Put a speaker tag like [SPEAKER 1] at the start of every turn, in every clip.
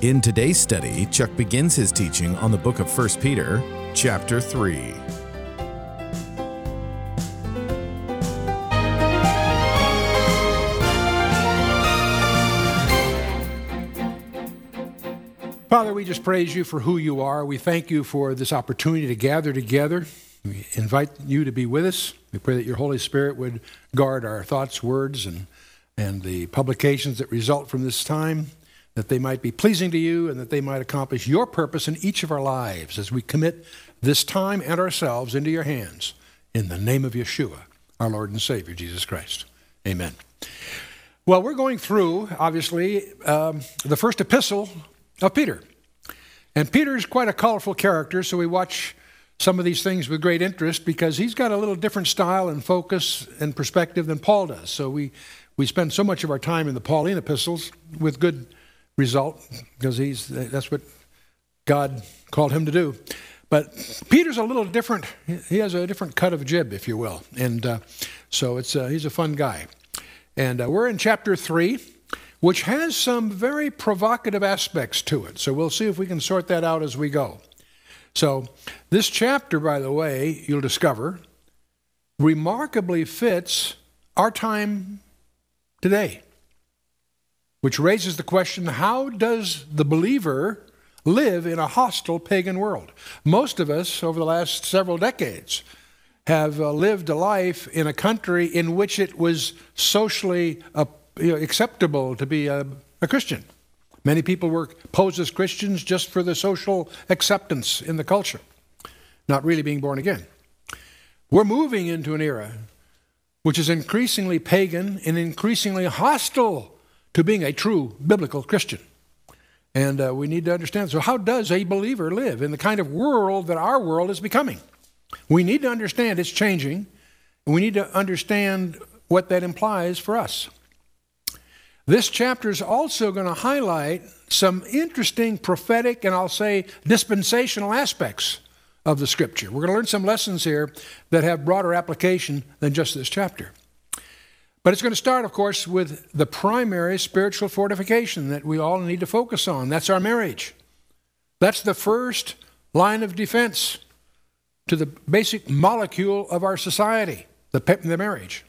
[SPEAKER 1] In today's study, Chuck begins his teaching on the book of 1 Peter, chapter 3.
[SPEAKER 2] Father, we just praise you for who you are. We thank you for this opportunity to gather together. We invite you to be with us. We pray that your Holy Spirit would guard our thoughts, words, and, and the publications that result from this time, that they might be pleasing to you and that they might accomplish your purpose in each of our lives as we commit this time and ourselves into your hands. In the name of Yeshua, our Lord and Savior, Jesus Christ. Amen. Well, we're going through, obviously, um, the first epistle of Peter. And Peter's quite a colorful character, so we watch some of these things with great interest because he's got a little different style and focus and perspective than Paul does. So we, we spend so much of our time in the Pauline epistles with good result because he's that's what God called him to do. But Peter's a little different. He has a different cut of jib, if you will, and uh, so it's uh, he's a fun guy. And uh, we're in chapter three which has some very provocative aspects to it. So we'll see if we can sort that out as we go. So, this chapter, by the way, you'll discover, remarkably fits our time today, which raises the question how does the believer live in a hostile pagan world? Most of us, over the last several decades, have uh, lived a life in a country in which it was socially uh, you know, acceptable to be a, a Christian. Many people were posed as Christians just for the social acceptance in the culture, not really being born again. We're moving into an era which is increasingly pagan and increasingly hostile to being a true biblical Christian. And uh, we need to understand. So, how does a believer live in the kind of world that our world is becoming? We need to understand it's changing, and we need to understand what that implies for us. This chapter is also going to highlight some interesting prophetic and I'll say dispensational aspects of the scripture. We're going to learn some lessons here that have broader application than just this chapter. But it's going to start, of course, with the primary spiritual fortification that we all need to focus on. That's our marriage. That's the first line of defense to the basic molecule of our society, the, the marriage.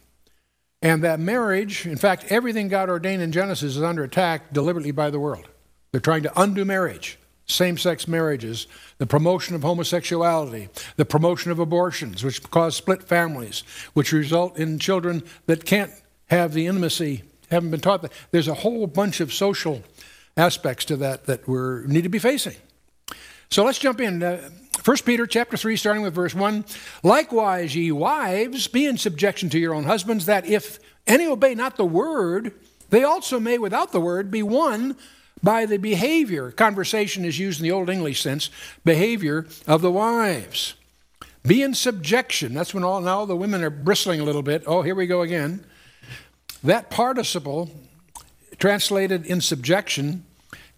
[SPEAKER 2] And that marriage, in fact, everything God ordained in Genesis is under attack deliberately by the world. They're trying to undo marriage, same sex marriages, the promotion of homosexuality, the promotion of abortions, which cause split families, which result in children that can't have the intimacy, haven't been taught that. There's a whole bunch of social aspects to that that we need to be facing. So let's jump in. Uh, 1 Peter chapter 3, starting with verse 1. Likewise, ye wives, be in subjection to your own husbands, that if any obey not the word, they also may, without the word, be won by the behavior. Conversation is used in the Old English sense, behavior of the wives. Be in subjection. That's when all now the women are bristling a little bit. Oh, here we go again. That participle, translated in subjection,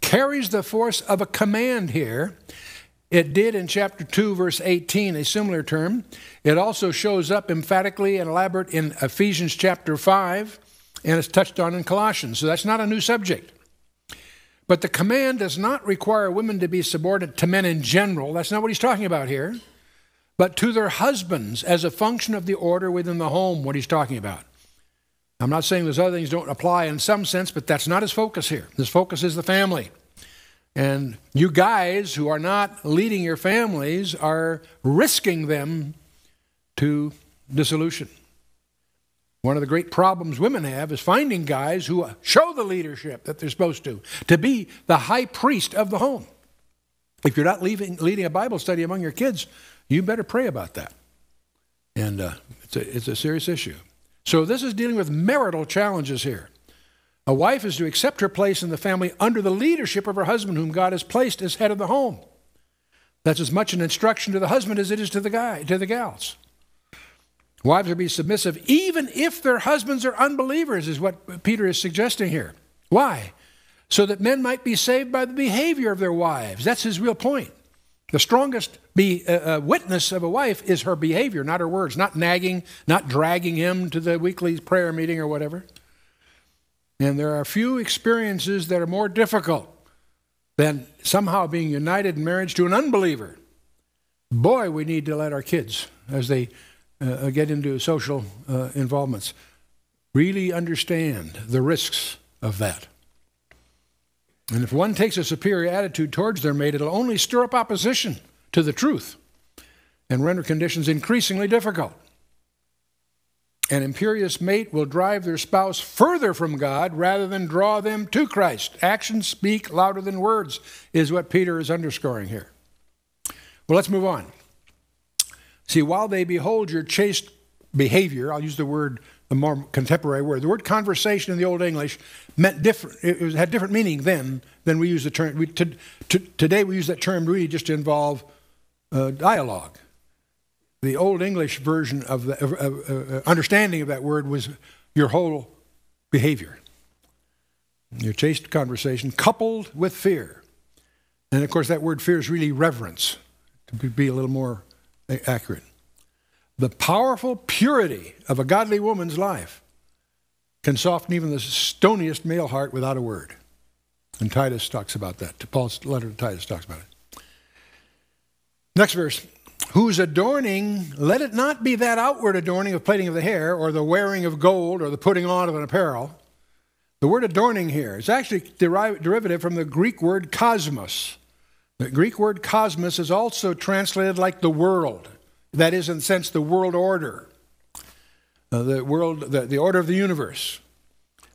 [SPEAKER 2] carries the force of a command here. It did in chapter 2, verse 18, a similar term. It also shows up emphatically and elaborate in Ephesians chapter 5, and it's touched on in Colossians. So that's not a new subject. But the command does not require women to be subordinate to men in general. That's not what he's talking about here. But to their husbands as a function of the order within the home, what he's talking about. I'm not saying those other things don't apply in some sense, but that's not his focus here. His focus is the family. And you guys who are not leading your families are risking them to dissolution. One of the great problems women have is finding guys who show the leadership that they're supposed to, to be the high priest of the home. If you're not leaving, leading a Bible study among your kids, you better pray about that. And uh, it's, a, it's a serious issue. So, this is dealing with marital challenges here. A wife is to accept her place in the family under the leadership of her husband, whom God has placed as head of the home. That's as much an instruction to the husband as it is to the guy, to the gals. Wives are to be submissive even if their husbands are unbelievers, is what Peter is suggesting here. Why? So that men might be saved by the behavior of their wives. That's his real point. The strongest be, a, witness of a wife is her behavior, not her words, not nagging, not dragging him to the weekly prayer meeting or whatever. And there are few experiences that are more difficult than somehow being united in marriage to an unbeliever. Boy, we need to let our kids, as they uh, get into social uh, involvements, really understand the risks of that. And if one takes a superior attitude towards their mate, it'll only stir up opposition to the truth and render conditions increasingly difficult. An imperious mate will drive their spouse further from God rather than draw them to Christ. Actions speak louder than words, is what Peter is underscoring here. Well, let's move on. See, while they behold your chaste behavior, I'll use the word, the more contemporary word, the word conversation in the Old English meant different, it had different meaning then than we use the term. We, to, to, today we use that term really just to involve uh, dialogue. The Old English version of the uh, understanding of that word was your whole behavior, your chaste conversation, coupled with fear. And of course, that word fear is really reverence, to be a little more accurate. The powerful purity of a godly woman's life can soften even the stoniest male heart without a word. And Titus talks about that. Paul's letter to Titus talks about it. Next verse. Whose adorning, let it not be that outward adorning of plaiting of the hair, or the wearing of gold, or the putting on of an apparel. The word adorning here is actually derivative from the Greek word cosmos. The Greek word cosmos is also translated like the world. That is, in a sense, the world order. Uh, the world, the, the order of the universe,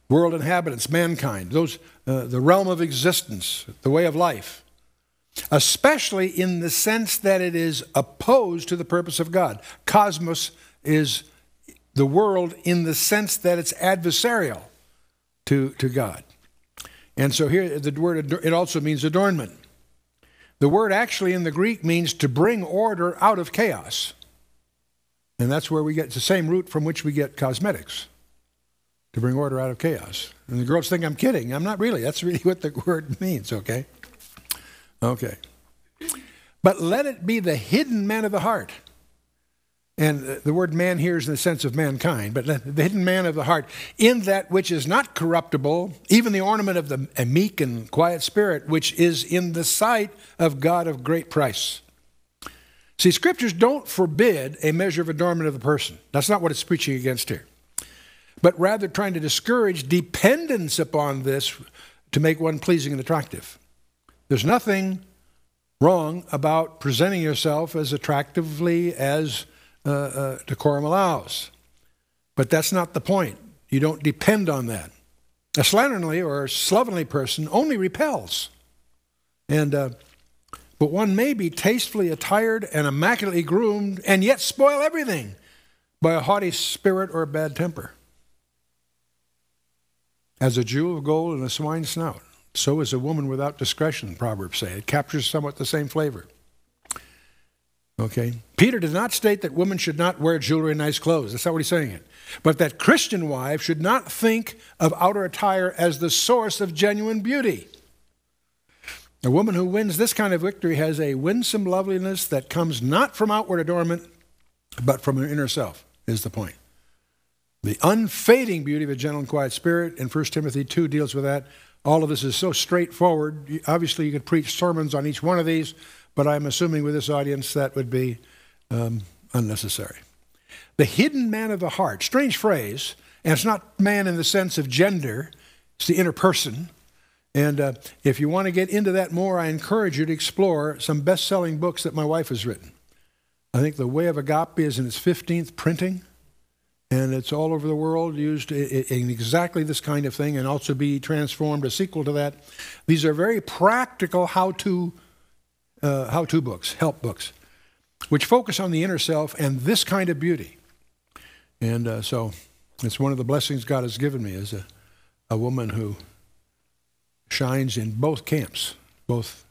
[SPEAKER 2] world inhabitants, mankind, those, uh, the realm of existence, the way of life, especially in the sense that it is opposed to the purpose of God. Cosmos is the world in the sense that it's adversarial to, to God. And so here the word it also means adornment. The word actually in the Greek means to bring order out of chaos. And that's where we get the same root from which we get cosmetics to bring order out of chaos. And the girls think I'm kidding. I'm not really. That's really what the word means, okay? Okay. But let it be the hidden man of the heart. And the word man here is in the sense of mankind, but the hidden man of the heart, in that which is not corruptible, even the ornament of the meek and quiet spirit, which is in the sight of God of great price. See, scriptures don't forbid a measure of adornment of the person. That's not what it's preaching against here. But rather trying to discourage dependence upon this to make one pleasing and attractive. There's nothing wrong about presenting yourself as attractively as uh, uh, decorum allows. But that's not the point. You don't depend on that. A slatternly or slovenly person only repels. And uh, but one may be tastefully attired and immaculately groomed and yet spoil everything by a haughty spirit or a bad temper. As a jewel of gold in a swine's snout, so is a woman without discretion, Proverbs say. It captures somewhat the same flavor. Okay? Peter did not state that women should not wear jewelry and nice clothes. That's not what he's saying it. But that Christian wives should not think of outer attire as the source of genuine beauty. A woman who wins this kind of victory has a winsome loveliness that comes not from outward adornment, but from her inner self, is the point. The unfading beauty of a gentle and quiet spirit in 1 Timothy 2 deals with that. All of this is so straightforward. Obviously, you could preach sermons on each one of these, but I'm assuming with this audience that would be um, unnecessary. The hidden man of the heart, strange phrase, and it's not man in the sense of gender, it's the inner person. And uh, if you want to get into that more, I encourage you to explore some best selling books that my wife has written. I think The Way of Agape is in its 15th printing, and it's all over the world, used in exactly this kind of thing, and also be transformed, a sequel to that. These are very practical how to, uh, how to books, help books, which focus on the inner self and this kind of beauty. And uh, so it's one of the blessings God has given me as a, a woman who shines in both camps, both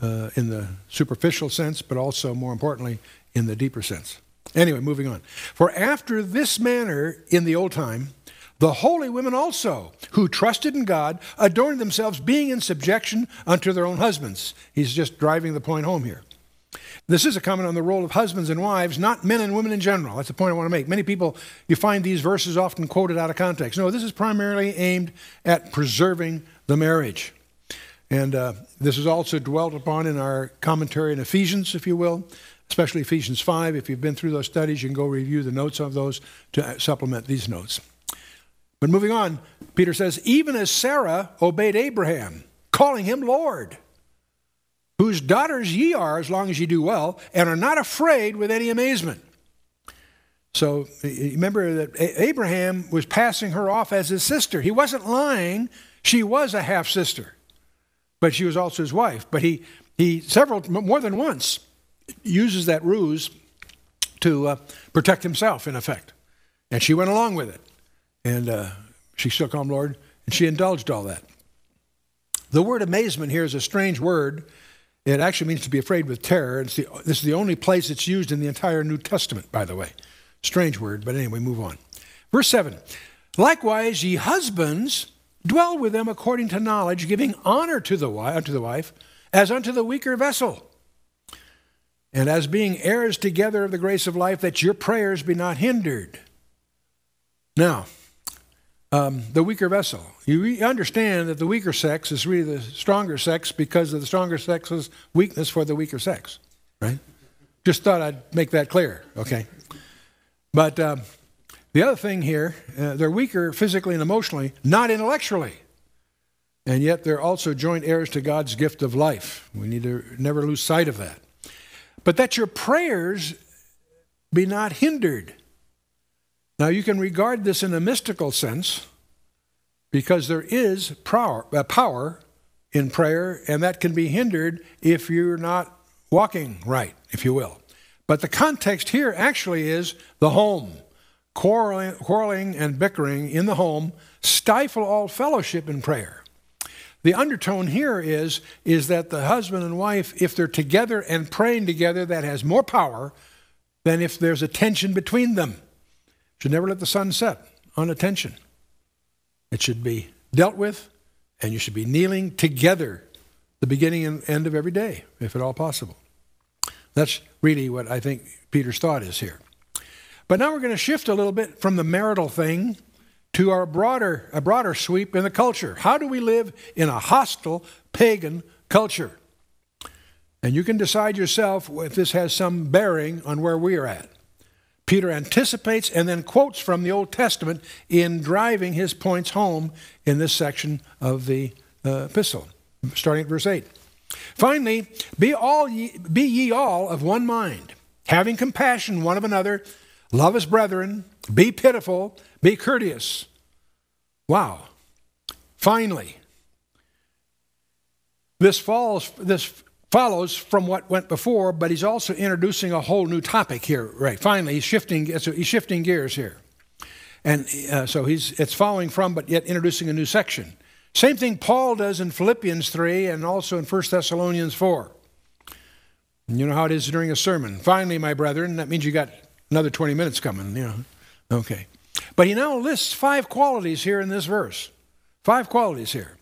[SPEAKER 2] uh, in the superficial sense, but also, more importantly, in the deeper sense. Anyway, moving on. For after this manner in the old time, the holy women also, who trusted in God, adorned themselves, being in subjection unto their own husbands. He's just driving the point home here. This is a comment on the role of husbands and wives, not men and women in general. That's the point I want to make. Many people, you find these verses often quoted out of context. No, this is primarily aimed at preserving the marriage. And uh, this is also dwelt upon in our commentary in Ephesians, if you will, especially Ephesians 5. If you've been through those studies, you can go review the notes of those to supplement these notes. But moving on, Peter says, even as Sarah obeyed Abraham, calling him Lord, whose daughters ye are as long as ye do well, and are not afraid with any amazement. So remember that Abraham was passing her off as his sister. He wasn't lying, she was a half sister, but she was also his wife. But he, he several, more than once, uses that ruse to uh, protect himself, in effect. And she went along with it. And uh, she shook on Lord, and she indulged all that. The word amazement here is a strange word. It actually means to be afraid with terror. It's The, this is the only place it's used in the entire New Testament, by the way. Strange word, but anyway, move on. Verse 7 Likewise, ye husbands, dwell with them according to knowledge, giving honor to the, unto the wife as unto the weaker vessel. And as being heirs together of the grace of life, that your prayers be not hindered. Now, um, the weaker vessel. You understand that the weaker sex is really the stronger sex because of the stronger sex's weakness for the weaker sex, right? Just thought I'd make that clear, okay? But um, the other thing here, uh, they're weaker physically and emotionally, not intellectually. And yet they're also joint heirs to God's gift of life. We need to never lose sight of that. But that your prayers be not hindered. Now, you can regard this in a mystical sense because there is power, uh, power in prayer, and that can be hindered if you're not walking right, if you will. But the context here actually is the home. Quarreling, quarreling and bickering in the home stifle all fellowship in prayer. The undertone here is, is that the husband and wife, if they're together and praying together, that has more power than if there's a tension between them. Should never let the sun set on a tension. It should be dealt with, and you should be kneeling together the beginning and end of every day, if at all possible. That's really what I think Peter's thought is here. But now we're going to shift a little bit from the marital thing to our broader, a broader sweep in the culture. How do we live in a hostile pagan culture? And you can decide yourself if this has some bearing on where we are at. Peter anticipates and then quotes from the Old Testament in driving his points home in this section of the uh, epistle, starting at verse 8. Finally, be, all ye, be ye all of one mind, having compassion one of another, love as brethren, be pitiful, be courteous. Wow. Finally, this falls, this follows from what went before, but he's also introducing a whole new topic here. Right. Finally, he's shifting. so He's shifting gears here, and uh, so he's it's following from, but yet introducing a new section. Same thing Paul does in Philippians three, and also in 1 Thessalonians four. You know how it is during a sermon. Finally, my brethren, that means you got another 20 minutes coming. You know. Okay. But he now lists five qualities here in this verse. Five qualities here.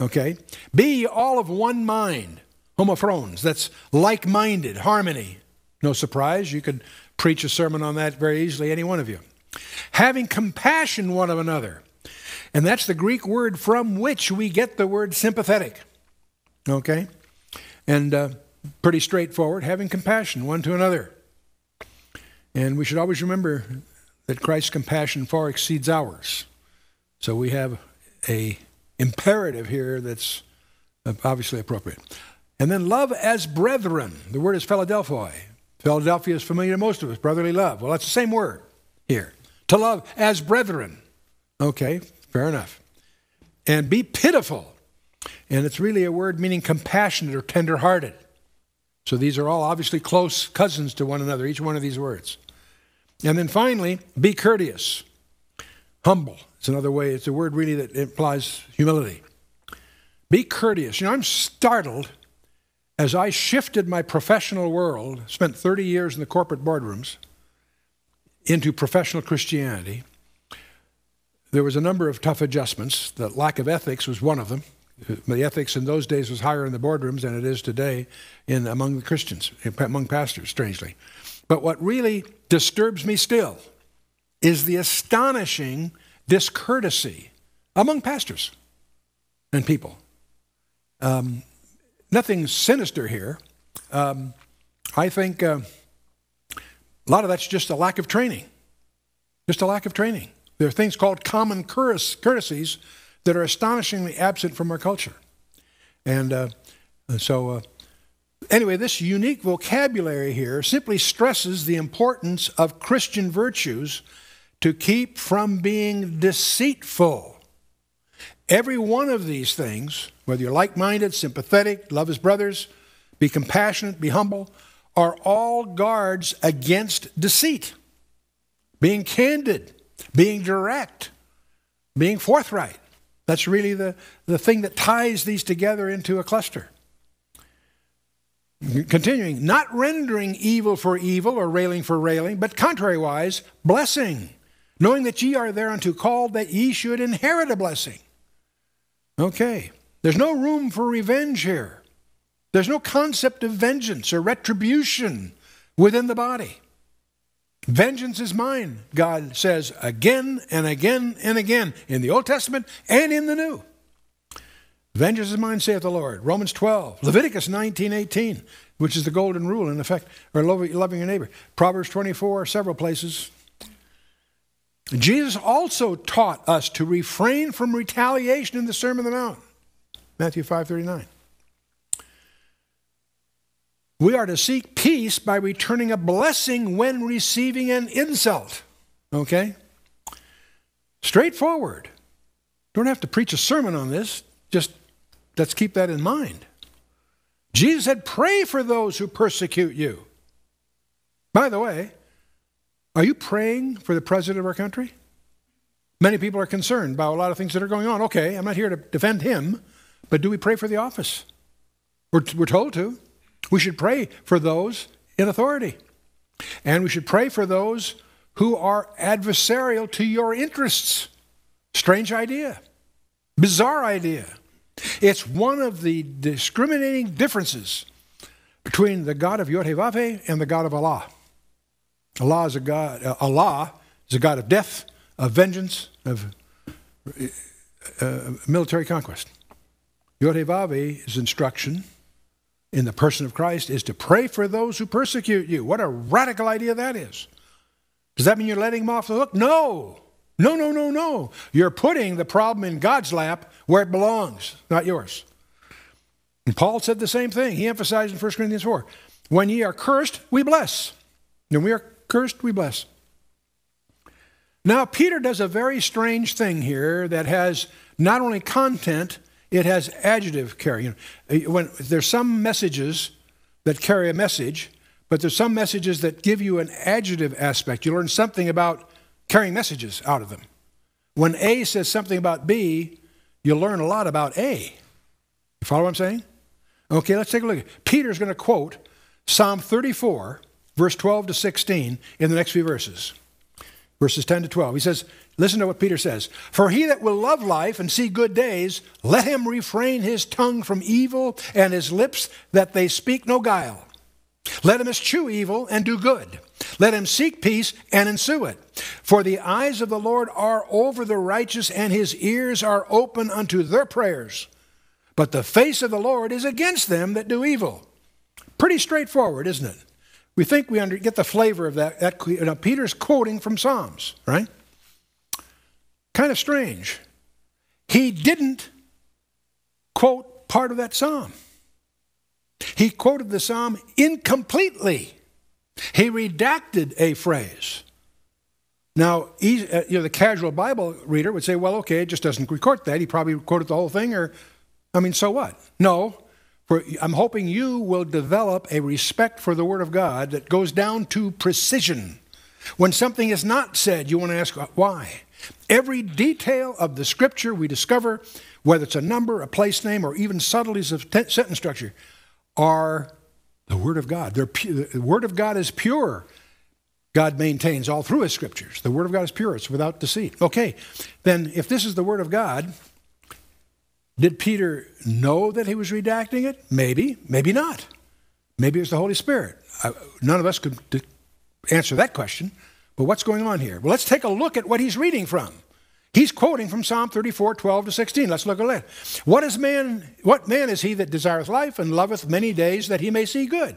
[SPEAKER 2] Okay. Be all of one mind homophrones. That's like minded, harmony. No surprise, you could preach a sermon on that very easily, any one of you. Having compassion one of another. And that's the Greek word from which we get the word sympathetic. Okay? And uh, pretty straightforward, having compassion one to another. And we should always remember that Christ's compassion far exceeds ours. So we have a imperative here that's obviously appropriate. And then love as brethren. The word is Philadelphia. Philadelphia is familiar to most of us, brotherly love. Well, that's the same word here. To love as brethren. Okay, fair enough. And be pitiful. And it's really a word meaning compassionate or tenderhearted. So these are all obviously close cousins to one another, each one of these words. And then finally, be courteous. Humble. It's another way, it's a word really that implies humility. Be courteous. You know, I'm startled as I shifted my professional world, spent 30 years in the corporate boardrooms, into professional Christianity, there was a number of tough adjustments. The lack of ethics was one of them. The ethics in those days was higher in the boardrooms than it is today in among the Christians, among pastors, strangely. But what really disturbs me still is the astonishing discourtesy among pastors and people. Um, nothing sinister here. Um, I think uh, a lot of that's just a lack of training. Just a lack of training. There are things called common courtesies that are astonishingly absent from our culture. And uh, so, uh, anyway, this unique vocabulary here simply stresses the importance of Christian virtues to keep from being deceitful. Every one of these things, whether you're like minded, sympathetic, love his brothers, be compassionate, be humble, are all guards against deceit. Being candid, being direct, being forthright. That's really the, the thing that ties these together into a cluster. Continuing, not rendering evil for evil or railing for railing, but contrariwise, blessing, knowing that ye are thereunto called that ye should inherit a blessing. Okay, there's no room for revenge here. There's no concept of vengeance or retribution within the body. Vengeance is mine, God says again and again and again in the Old Testament and in the New. Vengeance is mine, saith the Lord. Romans 12, Leviticus 19, 18, which is the golden rule in effect, or loving your neighbor. Proverbs 24, several places. Jesus also taught us to refrain from retaliation in the Sermon on the Mount. Matthew 5, 39. We are to seek peace by returning a blessing when receiving an insult. Okay? Straightforward. Don't have to preach a sermon on this. Just let's keep that in mind. Jesus said, Pray for those who persecute you. By the way, are you praying for the president of our country? Many people are concerned about a lot of things that are going on. Okay, I'm not here to defend him, but do we pray for the office? We're, we're told to. We should pray for those in authority. And we should pray for those who are adversarial to your interests. Strange idea, bizarre idea. It's one of the discriminating differences between the God of Yod-Heh-Vav and the God of Allah. Allah is a God. Uh, Allah is a God of death, of vengeance, of uh, uh military conquest. Yod-Heh-Vav is instruction in the person of Christ is to pray for those who persecute you. What a radical idea that is. Does that mean you're letting them off the hook? No. No, no, no, no. You're putting the problem in God's lap where it belongs, not yours. And Paul said the same thing. He emphasized in 1 Corinthians 4 when ye are cursed, we bless. When we are cursed, we bless. Now, Peter does a very strange thing here that has not only content, it has adjective carry. You know, when there's some messages that carry a message, but there's some messages that give you an adjective aspect. You learn something about carrying messages out of them. When A says something about B, you learn a lot about A. You follow what I'm saying? Okay, let's take a look. Peter's going to quote Psalm 34, verse 12 to 16, in the next few verses. Verses 10 to 12. He says, Listen to what Peter says. For he that will love life and see good days, let him refrain his tongue from evil and his lips that they speak no guile. Let him eschew evil and do good. Let him seek peace and ensue it. For the eyes of the Lord are over the righteous, and his ears are open unto their prayers. But the face of the Lord is against them that do evil. Pretty straightforward, isn't it? We think we under, get the flavor of that. that you know, Peter's quoting from Psalms, right? Kind of strange. He didn't quote part of that psalm. He quoted the psalm incompletely. He redacted a phrase. Now, uh, you know, the casual Bible reader would say, well, okay, it just doesn't record that. He probably quoted the whole thing, or, I mean, so what? No. For, I'm hoping you will develop a respect for the Word of God that goes down to precision. When something is not said, you want to ask why. Every detail of the scripture we discover, whether it's a number, a place name, or even subtleties of sentence structure, are the Word of God. Pu- the Word of God is pure. God maintains all through His Scriptures. The Word of God is pure, it's without deceit. Okay, then if this is the Word of God, did Peter know that he was redacting it? Maybe, maybe not. Maybe it was the Holy Spirit. I, none of us could d- answer that question. But what's going on here? Well, let's take a look at what he's reading from. He's quoting from Psalm 34, 12 to 16. Let's look at that. What is man, what man is he that desireth life and loveth many days that he may see good?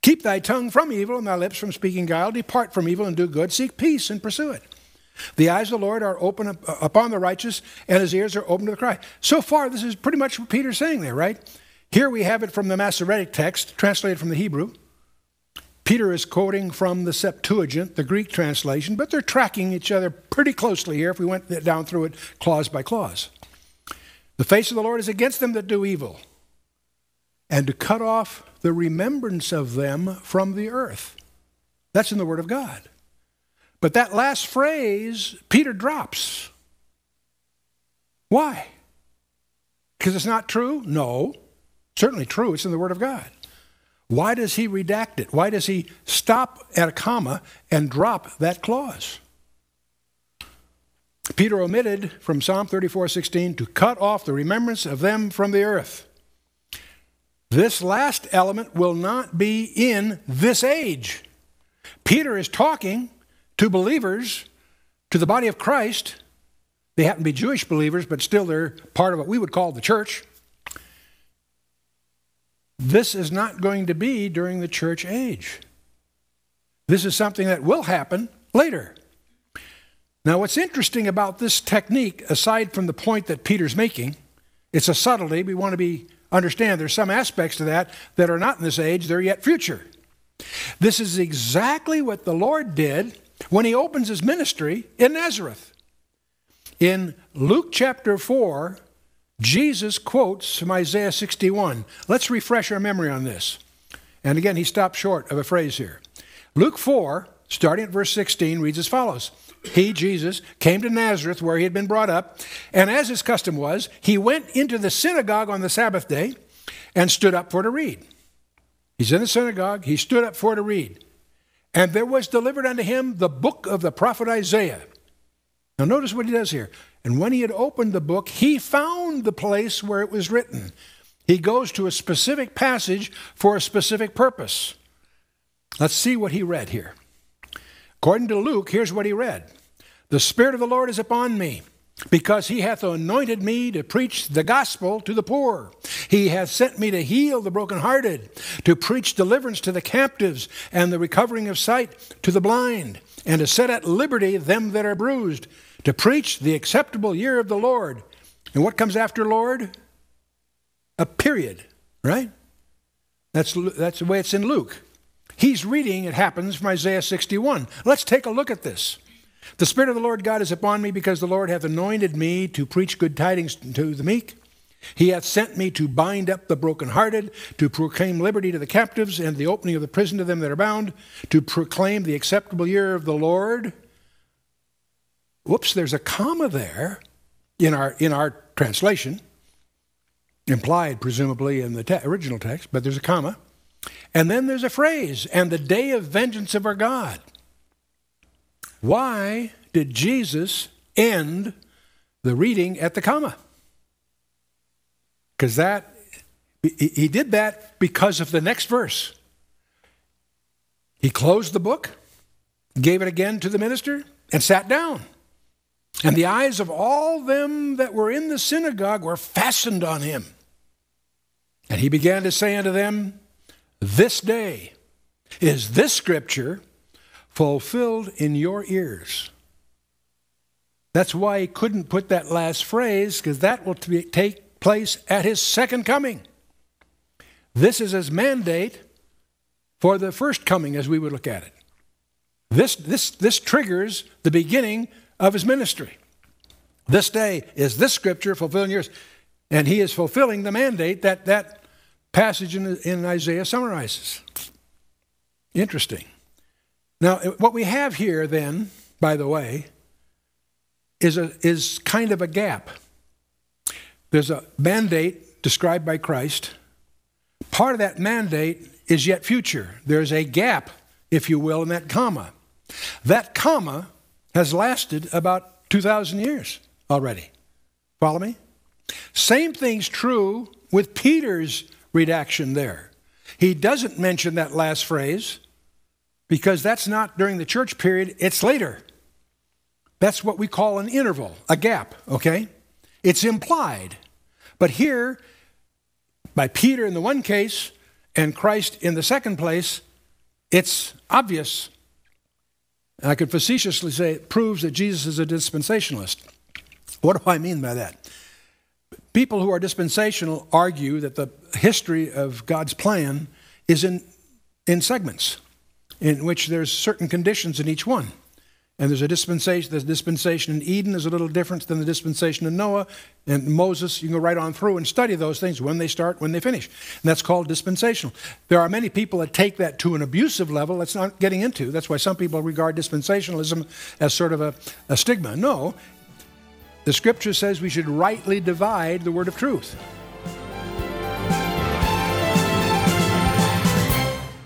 [SPEAKER 2] Keep thy tongue from evil and thy lips from speaking guile. Depart from evil and do good. Seek peace and pursue it. The eyes of the Lord are open uh, upon the righteous, and his ears are open to the cry. So far, this is pretty much what Peter's saying there, right? Here we have it from the Masoretic text, translated from the Hebrew. Peter is quoting from the Septuagint, the Greek translation, but they're tracking each other pretty closely here if we went down through it clause by clause. The face of the Lord is against them that do evil, and to cut off the remembrance of them from the earth. That's in the Word of God. But that last phrase, Peter drops. Why? Because it's not true? No. Certainly true. It's in the Word of God. Why does he redact it? Why does he stop at a comma and drop that clause? Peter omitted from Psalm 34:16 to cut off the remembrance of them from the earth. This last element will not be in this age. Peter is talking to believers, to the body of Christ. They happen to be Jewish believers, but still they're part of what we would call the church. This is not going to be during the church age. This is something that will happen later. Now, what's interesting about this technique, aside from the point that Peter's making, it's a subtlety. We want to be understand there's some aspects to that that are not in this age, they're yet future. This is exactly what the Lord did when he opens his ministry in Nazareth. In Luke chapter 4, Jesus quotes from Isaiah 61. Let's refresh our memory on this. And again, he stopped short of a phrase here. Luke 4, starting at verse 16, reads as follows He, Jesus, came to Nazareth where he had been brought up, and as his custom was, he went into the synagogue on the Sabbath day and stood up for to read. He's in the synagogue, he stood up for to read. And there was delivered unto him the book of the prophet Isaiah. Now, notice what he does here. And when he had opened the book, he found the place where it was written. He goes to a specific passage for a specific purpose. Let's see what he read here. According to Luke, here's what he read The Spirit of the Lord is upon me because he hath anointed me to preach the gospel to the poor. He hath sent me to heal the brokenhearted, to preach deliverance to the captives, and the recovering of sight to the blind, and to set at liberty them that are bruised, to preach the acceptable year of the Lord. And what comes after Lord? A period, right? That's, that's the way it's in Luke. He's reading, it happens from Isaiah 61. Let's take a look at this. The Spirit of the Lord God is upon me because the Lord hath anointed me to preach good tidings to the meek. He hath sent me to bind up the brokenhearted, to proclaim liberty to the captives, and the opening of the prison to them that are bound, to proclaim the acceptable year of the Lord. Whoops, there's a comma there in our, in our translation, implied presumably in the te- original text, but there's a comma. And then there's a phrase, and the day of vengeance of our God. Why did Jesus end the reading at the comma? Because that, he did that because of the next verse. He closed the book, gave it again to the minister, and sat down. And the eyes of all them that were in the synagogue were fastened on him. And he began to say unto them, This day is this scripture fulfilled in your ears. That's why he couldn't put that last phrase, because that will take place at his second coming. This is his mandate for the first coming, as we would look at it. This, this, this triggers the beginning of his ministry. This day is this scripture fulfilling yours. And he is fulfilling the mandate that that passage in, in Isaiah summarizes. Interesting. Now, what we have here, then, by the way, is, a, is kind of a gap. There's a mandate described by Christ, part of that mandate is yet future. There's a gap, if you will, in that comma. That comma has lasted about 2,000 years already. Follow me? Same thing's true with Peter's redaction there. He doesn't mention that last phrase because that's not during the church period, it's later. That's what we call an interval, a gap, okay? It's implied. But here, by Peter in the one case and Christ in the second place, it's obvious. And I could facetiously say it proves that Jesus is a dispensationalist. What do I mean by that? People who are dispensational argue that the history of God's plan is in, in segments, in which there's certain conditions in each one. And there's a dispensation, the dispensation in Eden is a little different than the dispensation in Noah and Moses. You can go right on through and study those things when they start, when they finish. And that's called dispensational. There are many people that take that to an abusive level. That's not getting into. That's why some people regard dispensationalism as sort of a, a stigma. No, the scripture says we should rightly divide the word of truth.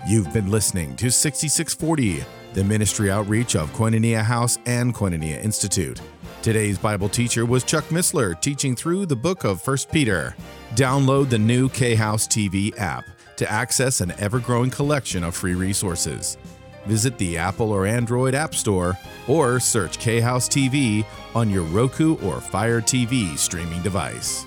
[SPEAKER 1] You've been listening to 6640, the ministry outreach of Koinonia House and Koinonia Institute. Today's Bible teacher was Chuck Missler, teaching through the book of 1 Peter. Download the new K House TV app to access an ever growing collection of free resources visit the Apple or Android App Store or search K House TV on your Roku or Fire TV streaming device.